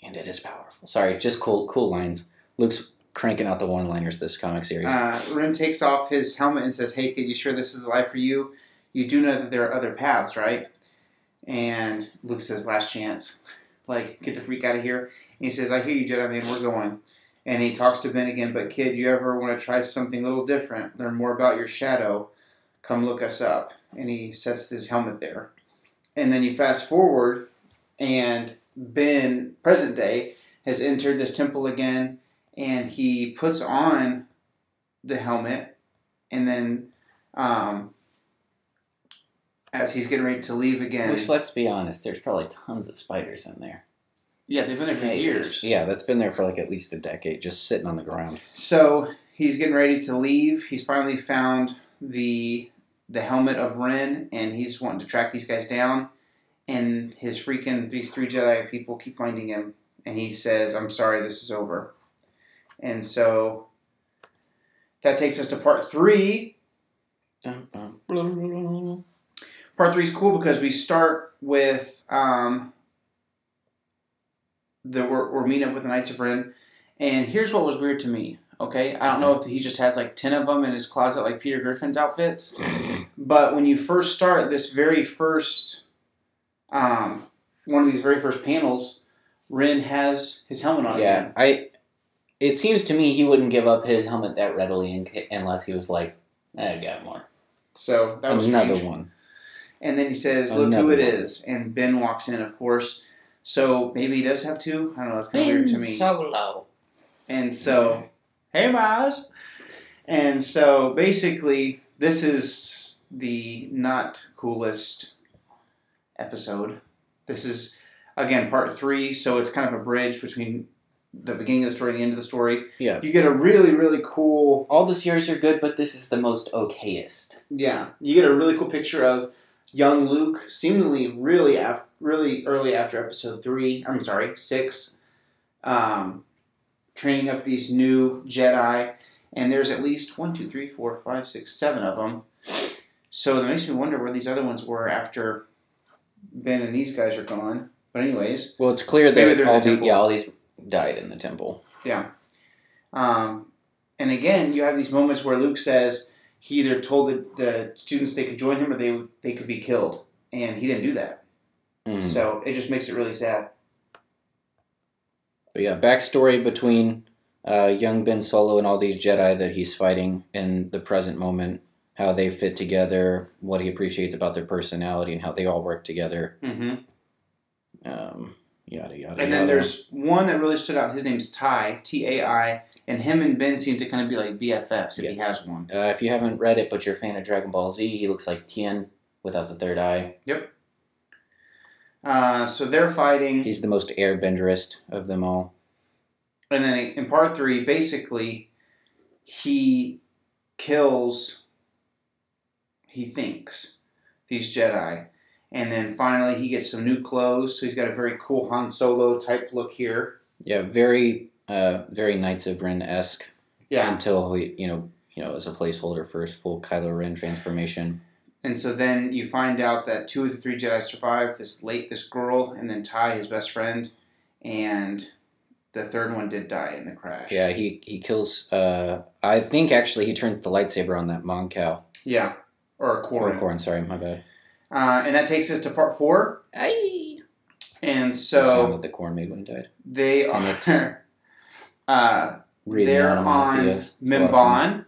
and it is powerful. Sorry, just cool, cool lines. Luke's cranking out the one-liners this comic series. Uh, Ren takes off his helmet and says, "Hey, kid, you sure this is the life for you? You do know that there are other paths, right?" And Luke says, "Last chance. Like, get the freak out of here." And he says, "I hear you, Jedi man. We're going." And he talks to Ben again. But kid, you ever want to try something a little different? Learn more about your shadow? Come look us up. And he sets his helmet there. And then you fast forward, and Ben, present day, has entered this temple again, and he puts on the helmet, and then um, as he's getting ready to leave again, Which, let's be honest, there's probably tons of spiders in there. yeah, they've been there for years. Yeah, that's been there for like at least a decade, just sitting on the ground. So he's getting ready to leave. He's finally found the the helmet of Ren, and he's wanting to track these guys down. And his freaking these three Jedi people keep finding him, and he says, "I'm sorry, this is over." And so that takes us to part three. Part three is cool because we start with um, the we're, we're meeting up with the Knights of Ren, and here's what was weird to me. Okay, I don't know if he just has like ten of them in his closet, like Peter Griffin's outfits. But when you first start this very first, um, one of these very first panels, Ren has his helmet on. Yeah, again. I. It seems to me he wouldn't give up his helmet that readily unless he was like, I got more. So that was Another strange. one. And then he says, "Look Another who it one. is." And Ben walks in, of course. So maybe he does have two. I don't know. That's kind of weird to me. Solo. And so, hey, Miles. And so basically, this is the not coolest episode. This is, again, part three. So it's kind of a bridge between the beginning of the story the end of the story. Yeah. You get a really, really cool, All the series are good, but this is the most okayest. yeah, you get a really cool picture of young Luke, seemingly really, af- really early after episode three. I'm sorry, six. Um, training up these new Jedi, and there's at least one, two, three, four, five, six, seven of them. So that makes me wonder where these other ones were after Ben and these guys are gone. But anyways, Well, it's clear that they're all the yeah all these died in the temple. Yeah. Um, and again, you have these moments where Luke says he either told the, the students they could join him or they they could be killed, and he didn't do that. Mhm. So it just makes it really sad. But yeah, backstory between uh, young Ben Solo and all these Jedi that he's fighting in the present moment, how they fit together, what he appreciates about their personality, and how they all work together. Mm-hmm. Um, yada yada. And then yada. there's one that really stood out. His name's Tai, T A I, and him and Ben seem to kind of be like BFFs if he has one. Uh, if you haven't read it, but you're a fan of Dragon Ball Z, he looks like Tien without the third eye. Yep. Uh, so they're fighting, He's the most airbenderist of them all. and then in part three, basically, he kills. He thinks these Jedi, and then finally he gets some new clothes. So he's got a very cool Han Solo type look here. Yeah, very, uh, very Knights of Ren esque. Yeah, Until he, you know, you know, as a placeholder for his full Kylo Ren transformation. and so then you find out that two of the three Jedi survive. This late, this girl, and then Tai, his best friend, and the third one did die in the crash. Yeah, he he kills. Uh, I think actually he turns the lightsaber on that Mon Cal Yeah, or a or Quarren. Corn. Sorry, my bad. Uh, and that takes us to part four. Aye. And The sound so that the corn made when he died. they are. it's- Uh, Reading they're on onomatopoeias. It's a lot of fun. Mimban.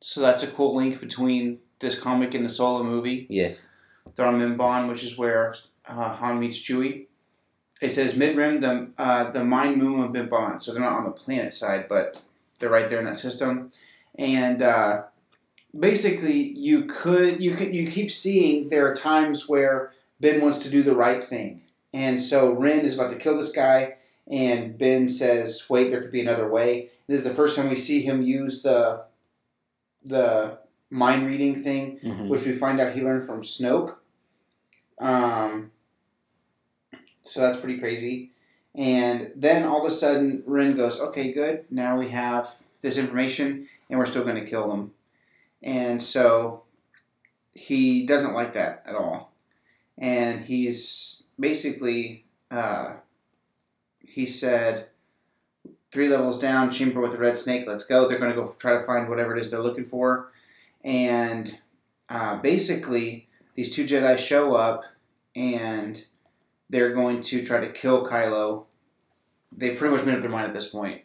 So that's a cool link between this comic and the solo movie. Yes. They're on Mimban, which is where uh, Han meets Chewie. It says Mid Rim, the uh, the mind moon of Mimban. So they're not on the planet side, but they're right there in that system. And uh, basically, you could you could you keep seeing there are times where Ben wants to do the right thing, and so Ren is about to kill this guy, and Ben says, "Wait, there could be another way." This is the first time we see him use the the mind reading thing hmm which we find out he learned from Snoke. Um, so that's pretty crazy. And then all of a sudden, Ren goes, "Okay, good. Now we have this information, and we're still going to kill them." And so he doesn't like that at all, and he's basically uh, he said. Three levels down, chamber with the red snake. Let's go. They're going to go try to find whatever it is they're looking for and uh, basically these two Jedi show up and they're going to try to kill Kylo. They pretty much made up their mind at this point.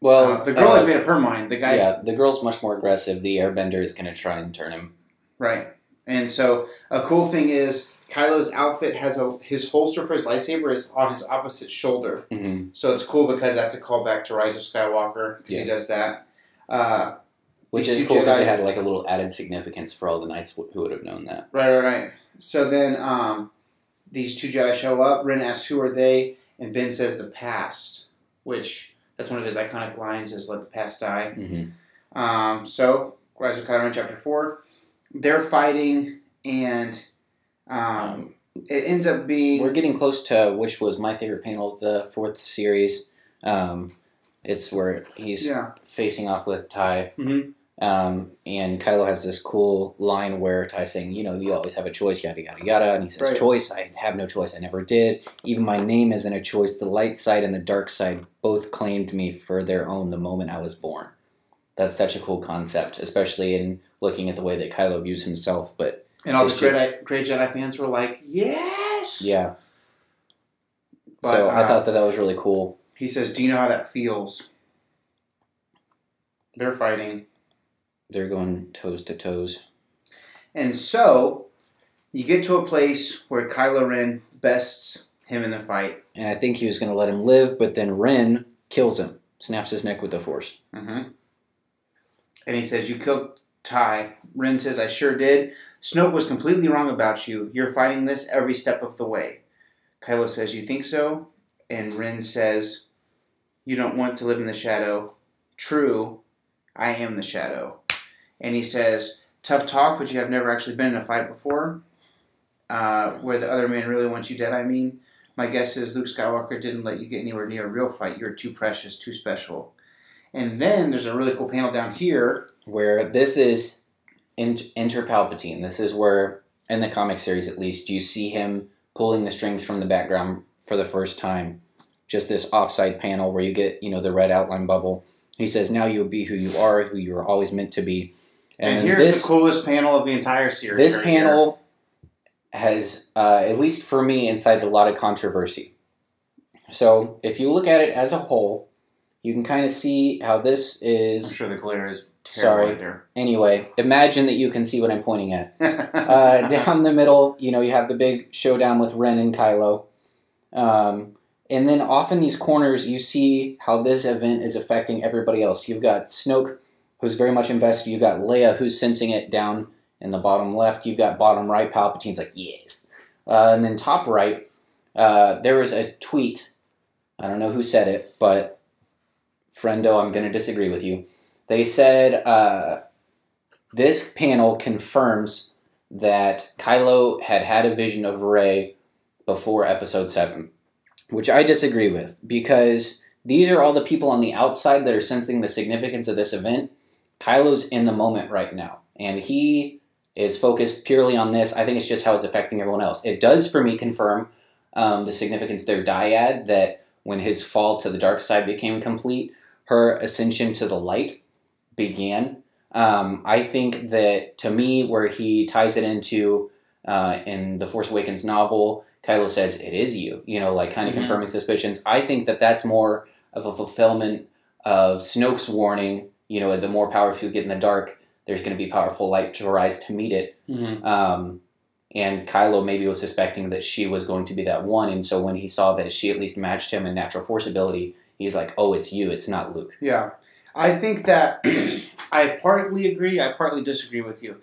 Well, Uh, the girl uh, has made up her mind. The guy, yeah, the girl's much more aggressive. The airbender is going to try and turn him. right? And so a cool thing is Kylo's outfit has a his holster for his lightsaber is on his opposite shoulder. hmm So it's cool because that's a callback to Rise of Skywalker because Yeah. he does that. Uh, Which is cool because it had like a little added significance for all the knights who would have known that. Right, right, right. So then um, these two Jedi show up. Ren asks, "Who are they?" And Ben says, "The past," which that's one of his iconic lines: "Is let the past die." hmm Um, so Rise of Kylo Ren, chapter four, they're fighting, and um, it ends up being We're getting close to which was my favorite panel of the fourth series. Um, it's where he's yeah, facing off with Tai. Mhm. Um, and Kylo has this cool line where Tai's saying, you know, you always have a choice, yada, yada, yada. And he says, Right. choice, I have no choice, I never did. Even my name isn't a choice. The light side and the dark side both claimed me for their own the moment I was born. That's such a cool concept, especially in looking at the way that Kylo views himself. But and all the just- great great Jedi fans were like, "Yes!" yeah, But, so I uh, thought that that was really cool. he says, "Do you know how that feels?" They're fighting. They're going toes to toes. And so, you get to a place where Kylo Ren bests him in the fight. And I think he was going to let him live, but then Ren kills him, snaps his neck with the Force. Mm-hmm. And he says, You killed Tai. Ren says, I sure did. Snoke was completely wrong about you. You're fighting this every step of the way. Kylo says, You think so? And Ren says, You don't want to live in the shadow. True, I am the shadow. And he says, Tough talk, but you have never actually been in a fight before. Uh, where the other man really wants you dead, I mean. My guess is Luke Skywalker didn't let you get anywhere near a real fight. You're too precious, too special. And then there's a really cool panel down here. where this is in- Enter Palpatine. This is where, in the comic series at least, you see him pulling the strings from the background for the first time. Just this offside panel where you get, you know, the red outline bubble. He says, "Now you'll be who you are, who you were always meant to be." And, then here's this the coolest panel of the entire series. this right panel has, uh, at least for me, incited a lot of controversy. So if you look at it as a whole, you can kind of see how this is. I'm sure the glare is terrible Sorry. Anyway, imagine that you can see what I'm pointing at. uh, down the middle, you know, you have the big showdown with Ren and Kylo. Um, and then off in these corners, you see how this event is affecting everybody else. You've got Snoke, who's very much invested. You've got Leia, who's sensing it down in the bottom left. You've got bottom right, Palpatine's like, yes. Uh, and then top right, uh, there was a tweet. I don't know who said it, but friendo, I'm going to disagree with you. They said uh, this panel confirms that Kylo had had a vision of Rey before Episode Seven, which I disagree with because these are all the people on the outside that are sensing the significance of this event. Kylo's in the moment right now, and he is focused purely on this. I think it's just how it's affecting everyone else. It does, for me, confirm um, the significance their dyad that when his fall to the dark side became complete, her ascension to the light began. Um, I think that to me, where he ties it into uh, in the Force Awakens novel, Kylo says it is you. You know, like kind of Mhm. confirming suspicions. I think that that's more of a fulfillment of Snoke's warning. You know, the more powerful you get in the dark, there's going to be powerful light to rise to meet it. Mm-hmm. Um, and Kylo maybe was suspecting that she was going to be that one, and so when he saw that she at least matched him in natural force ability, he's like, "Oh, it's you. It's not Luke." Yeah, I think that I partly agree. I partly disagree with you.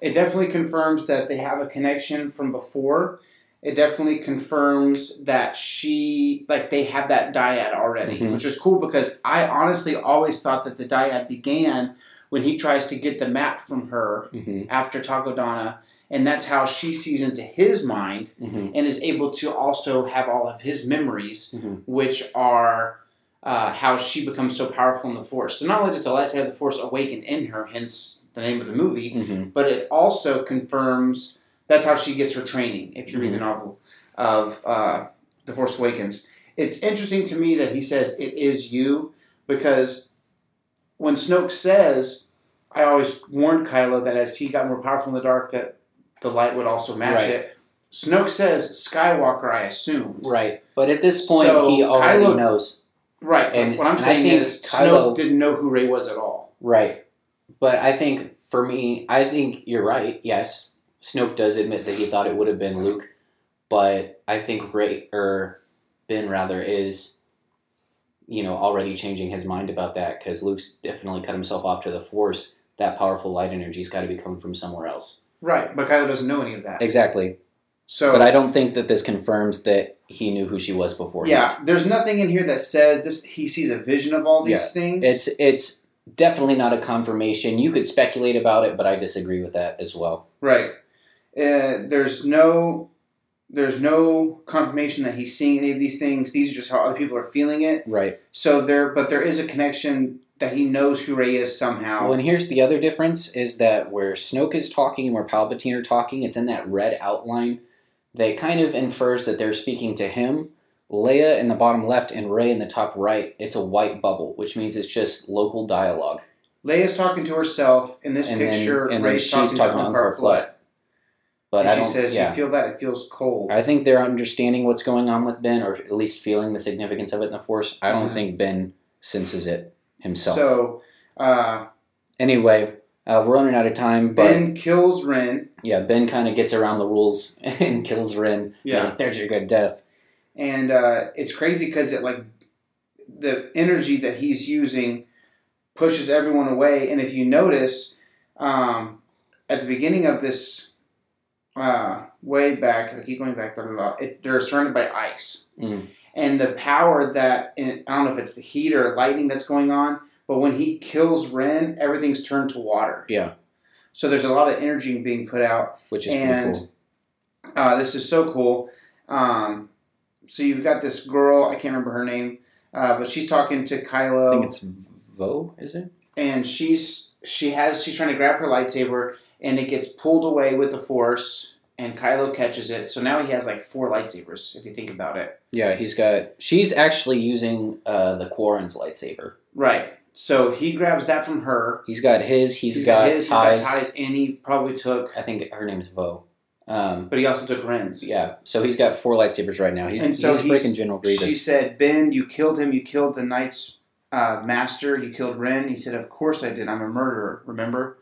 It definitely confirms that they have a connection from before. It definitely confirms that she, like, they have that dyad already, Mhm. which is cool because I honestly always thought that the dyad began when he tries to get the map from her hmm after Takodana, and that's how she sees into his mind hmm and is able to also have all of his memories, Mhm. which are uh, how she becomes so powerful in the Force. So not only does the lightsaber of the Force awaken in her, hence the name of the movie, hmm but it also confirms that's how she gets her training. If you read the novel of uh, the Force Awakens, it's interesting to me that he says it is you because when Snoke says, "I always warned Kylo that as he got more powerful in the dark, that the light would also match Right. it." Snoke says Skywalker. I assume. Right, but at this point, So, he already Kylo- knows. Right. And- what I'm saying is Kylo- Snoke didn't know who Rey was at all. Right, but I think for me, I think you're right. Yes, Snoke does admit that he thought it would have been Luke, but I think Rey or Ben rather is, you know, already changing his mind about that because Luke's definitely cut himself off to the Force. That powerful light energy's got to be coming from somewhere else. Right. But Kylo doesn't know any of that. Exactly, So. but I don't think that this confirms that he knew who she was before. yeah, there's nothing in here that says this. He sees a vision of all these Yeah. things. It's it's definitely not a confirmation. You could speculate about it, but I disagree with that as well. Right. Uh, there's no there's no confirmation that he's seeing any of these things. These are just how other people are feeling it. Right. So there, but there is a connection that he knows who Rey is somehow. Well, and here's the other difference is that where Snoke is talking and where Palpatine are talking, it's in that red outline that kind of infers that they're speaking to him. Leia in the bottom left and Rey in the top right, it's a white bubble, which means it's just local dialogue. Leia's talking to herself in this And then- picture. and then Rey's she's talking, talking to Unkar Plutt. But and she says, yeah. "You feel that? It feels cold." I think they're understanding what's going on with Ben, or at least feeling the significance of it in the Force. I don't Mhm. think Ben senses it himself. so uh, anyway, uh, we're running out of time, but Ben kills Ren, yeah, Ben kind of gets around the rules and kills Ren. Yeah. like, "There's your good death." and uh, it's crazy because it like the energy that he's using pushes everyone away. And if you notice, um, at the beginning of this, uh, way back, I keep going back, blah, blah, blah, it, they're surrounded by ice. Mm. And the power that, and I don't know if it's the heat or lightning that's going on, but when he kills Ren, everything's turned to water. Yeah. So there's a lot of energy being put out. which is And- cool. Uh, this is so cool. Um, so you've got this girl, I can't remember her name, uh, but she's talking to Kylo. I think it's Voe, is it? and she's she has she's trying to grab her lightsaber and it gets pulled away with the force and Kylo catches it. So now he has like four lightsabers if you think about it. Yeah, he's got. She's actually using uh, the Quarren's lightsaber. Right. So he grabs that from her. He's got his. He's he's got, his, ties. he's got ties and he probably took I think her name's Voe. Um, but he also took Ren's. yeah, so he's got four lightsabers right now. He's, And so he's he's- freaking General She Grievous. said, Ben, you killed him, you killed the knight's uh, master, you killed Ren. He said, Of course I did. I'm a murderer, remember?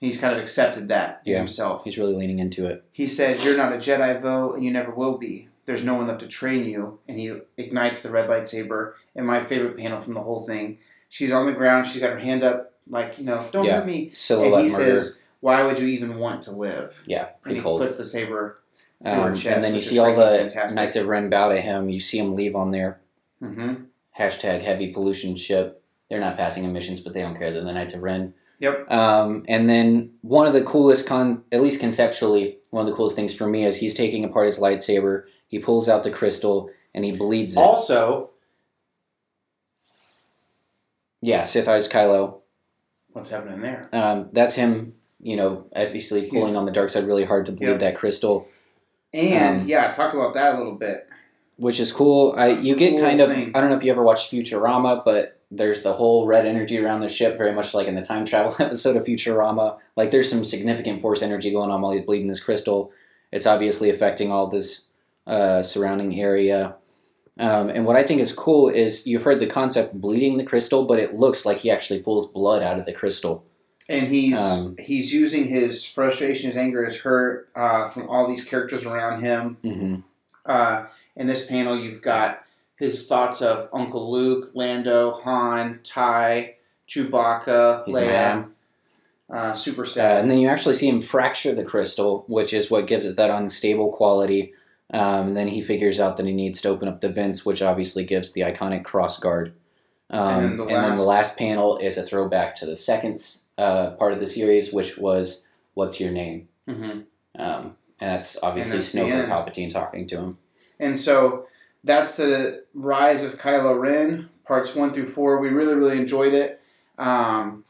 He's kind of accepted that Yeah. himself. He's really leaning into it. He said, You're not a Jedi, Voe, and you never will be. There's no one left to train you. And he ignites the red lightsaber. And my favorite panel from the whole thing she's on the ground, she's got her hand up, like, you know, don't Yeah. hurt me. Silhouette and he murder. says, Why would you even want to live? yeah, And pretty he cold. puts the saber Um, chest, and then you see all the fantastic. Knights of Ren bow to him. You see him leave on their hmm hashtag heavy pollution ship. They're not passing emissions, but they don't care. They're the Knights of Ren. Yep. Um, and then one of the coolest, con- at least conceptually, one of the coolest things for me is he's taking apart his lightsaber. He pulls out the crystal and he bleeds it. Also, yeah, Sith Eyes Kylo. what's happening there? Um, that's him, you know, obviously pulling on the dark side really hard to bleed Yep. that crystal, And Um, yeah, talk about that a little bit. which is cool. I you get Cool kind of thing. I don't know if you ever watched Futurama, but there's the whole red energy around the ship, very much like in the time travel episode of Futurama. Like there's some significant force energy going on while he's bleeding this crystal. it's obviously affecting all this uh, surrounding area. Um, and what I think is cool is you've heard the concept bleeding the crystal, but it looks like he actually pulls blood out of the crystal. And he's Um, he's using his frustration, his anger, his hurt uh, from all these characters around him. hmm Uh, in this panel, you've got his thoughts of Uncle Luke, Lando, Han, Tai, Chewbacca, He's Leia. Uh, super Uh, and then you actually see him fracture the crystal, which is what gives it that unstable quality. Um, and then he figures out that he needs to open up the vents, which obviously gives the iconic cross guard. Um, And then the and then the last- last panel is a throwback to the second uh, part of the series, which was "What's your name?" hmm Um, and that's obviously that's Snoke and. Palpatine talking to him. And so that's the rise of Kylo Ren, parts one through four. We really, really enjoyed it. Um,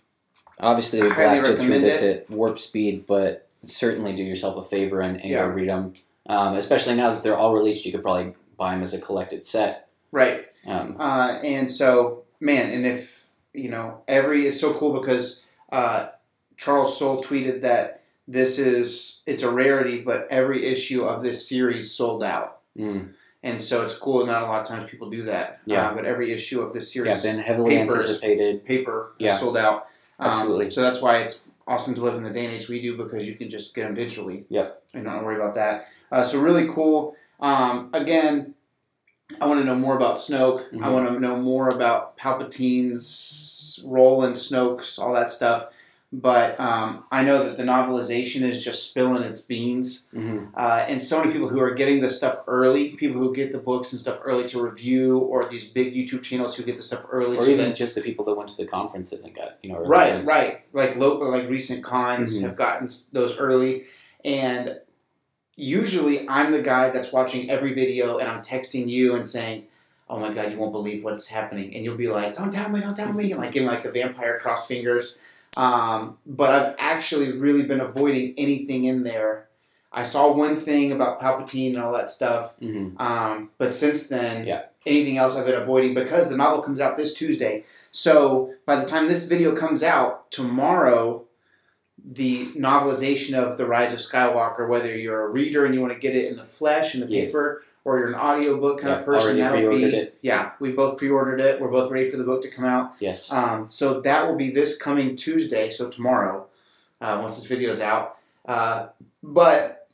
Obviously, we blasted through this it. at warp speed, but certainly do yourself a favor and, and Yeah. go read them. Um, especially now that they're all released, you could probably buy them as a collected set. right. Um, Uh, and so, man, and if, you know, every, it's so cool because uh, Charles Soule tweeted that this is, it's a rarity, but every issue of this series sold out. mm, And so it's cool. Not a lot of times people do that. Yeah. Uh, but every issue of this series, yeah, been heavily papers. anticipated. paper Yeah. sold out. Um, Absolutely. So that's why it's awesome to live in the day and age we do because you can just get them digitally. Yep. And don't worry about that. Uh, so really cool. Um, again, I want to know more about Snoke. I Mhm. want to know more about Palpatine's role in Snoke's, all that stuff. But um, I know that the novelization is just spilling its beans. hmm Uh, and so many people who are getting this stuff early, people who get the books and stuff early to review, or these big YouTube channels who get the stuff early. Or so even that- just the people that went to the conference and got you know Right, ones. right. Like local, like recent cons Mhm. have gotten those early, and usually I'm the guy that's watching every video and I'm texting you and saying, "Oh my god, you won't believe what's happening," and you'll be like, "Don't tell me, don't tell me," and like giving like the vampire cross fingers. Um, but I've actually really been avoiding anything in there. I saw one thing about Palpatine and all that stuff, hmm um, but since then, Yeah. anything else I've been avoiding because the novel comes out this Tuesday. So by the time this video comes out tomorrow, the novelization of The Rise of Skywalker, whether you're a reader and you want to get it in the flesh, in the Yes. paper, or you're an audiobook kind Yeah, of person, that'll be, it. yeah, we both pre-ordered it. We're both ready for the book to come out. Yes. Um, so that will be this coming Tuesday, so tomorrow, uh, once this video is out. Uh, but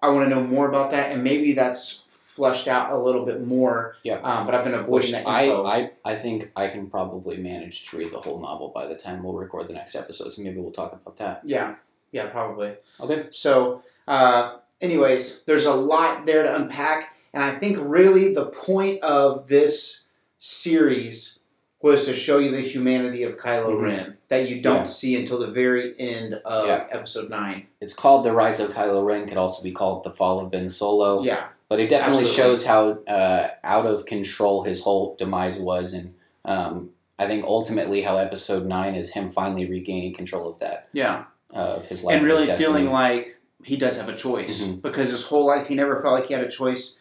I want to know more about that, and maybe that's flushed out a little bit more. Yeah. Um, but I've been avoiding Which that I, info. I, I think I can probably manage to read the whole novel by the time we'll record the next episode, so maybe we'll talk about that. yeah, yeah, probably. Okay. So, uh, anyways, there's a lot there to unpack, and I think really the point of this series was to show you the humanity of Kylo Mhm. Ren that you don't Yeah. see until the very end of Yeah. Episode Nine. It's called The Rise of Kylo Ren, could also be called The Fall of Ben Solo. Yeah, But it definitely Absolutely. shows how uh, out of control his whole demise was, and um, I think ultimately how Episode Nine is him finally regaining control of that yeah, uh, of his life and really feeling like he does have a choice Mhm. because his whole life he never felt like he had a choice.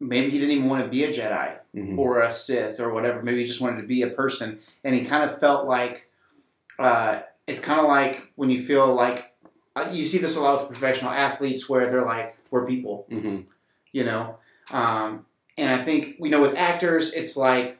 Maybe he didn't even want to be a Jedi. Mhm. or a Sith or whatever. Maybe he just wanted to be a person, and he kind of felt like uh, it's kind of like when you feel like uh, you see this a lot with professional athletes where they're like we're people, Mhm. you know. Um, and I think we know with actors, it's like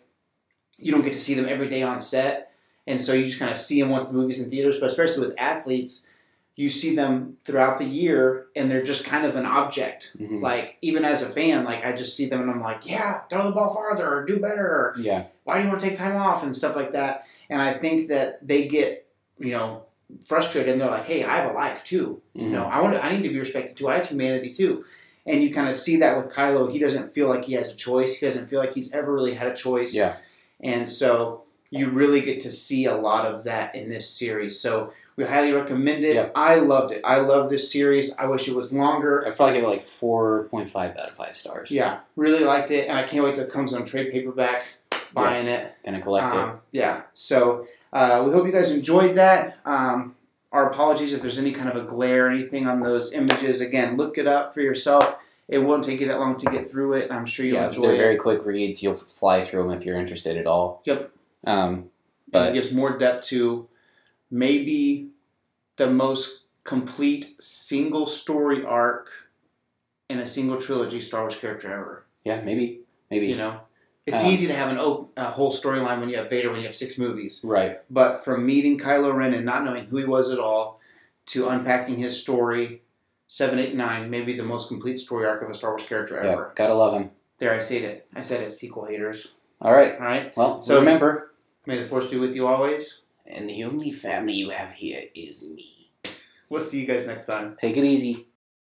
you don't get to see them every day on set, and so you just kind of see them once the movies in theaters. But especially with athletes, you see them throughout the year, and they're just kind of an object. Mhm. Like even as a fan, like I just see them and I'm like, yeah, throw the ball farther or do better or Yeah. why do you want to take time off and stuff like that. And I think that they get, you know, frustrated and they're like, hey, I have a life too. You Mhm. know, I want to, I need to be respected too. I have humanity too. And you kind of see that with Kylo. He doesn't feel like he has a choice. He doesn't feel like he's ever really had a choice. Yeah. And so you really get to see a lot of that in this series. So we highly recommend it. Yep. I loved it. I love this series. I wish it was longer. I'd probably give it like four point five out of five stars. Yeah, really liked it, and I can't wait till it comes on trade paperback. Buying it. Gonna collect it. Um, yeah. So uh, we hope you guys enjoyed that. Um, our apologies if there's any kind of a glare or anything on those images. Again, look it up for yourself. It won't take you that long to get through it. I'm sure you'll Yeah, enjoy they're it. very quick reads. You'll fly through them if you're interested at all. Yep. Um, and it gives more depth to maybe the most complete single story arc in a single trilogy Star Wars character ever. Yeah, maybe, maybe. You know, it's Um, easy to have an op- a whole storyline when you have Vader when you have six movies. Right. But from meeting Kylo Ren and not knowing who he was at all, to unpacking his story, seven, eight, nine, maybe the most complete story arc of a Star Wars character Yeah. ever. Gotta love him. There, I said it. I said it. Sequel haters. All right. All right. Well, So- remember, May the force be with you always. And the only family you have here is me. We'll see you guys next time. Take it easy.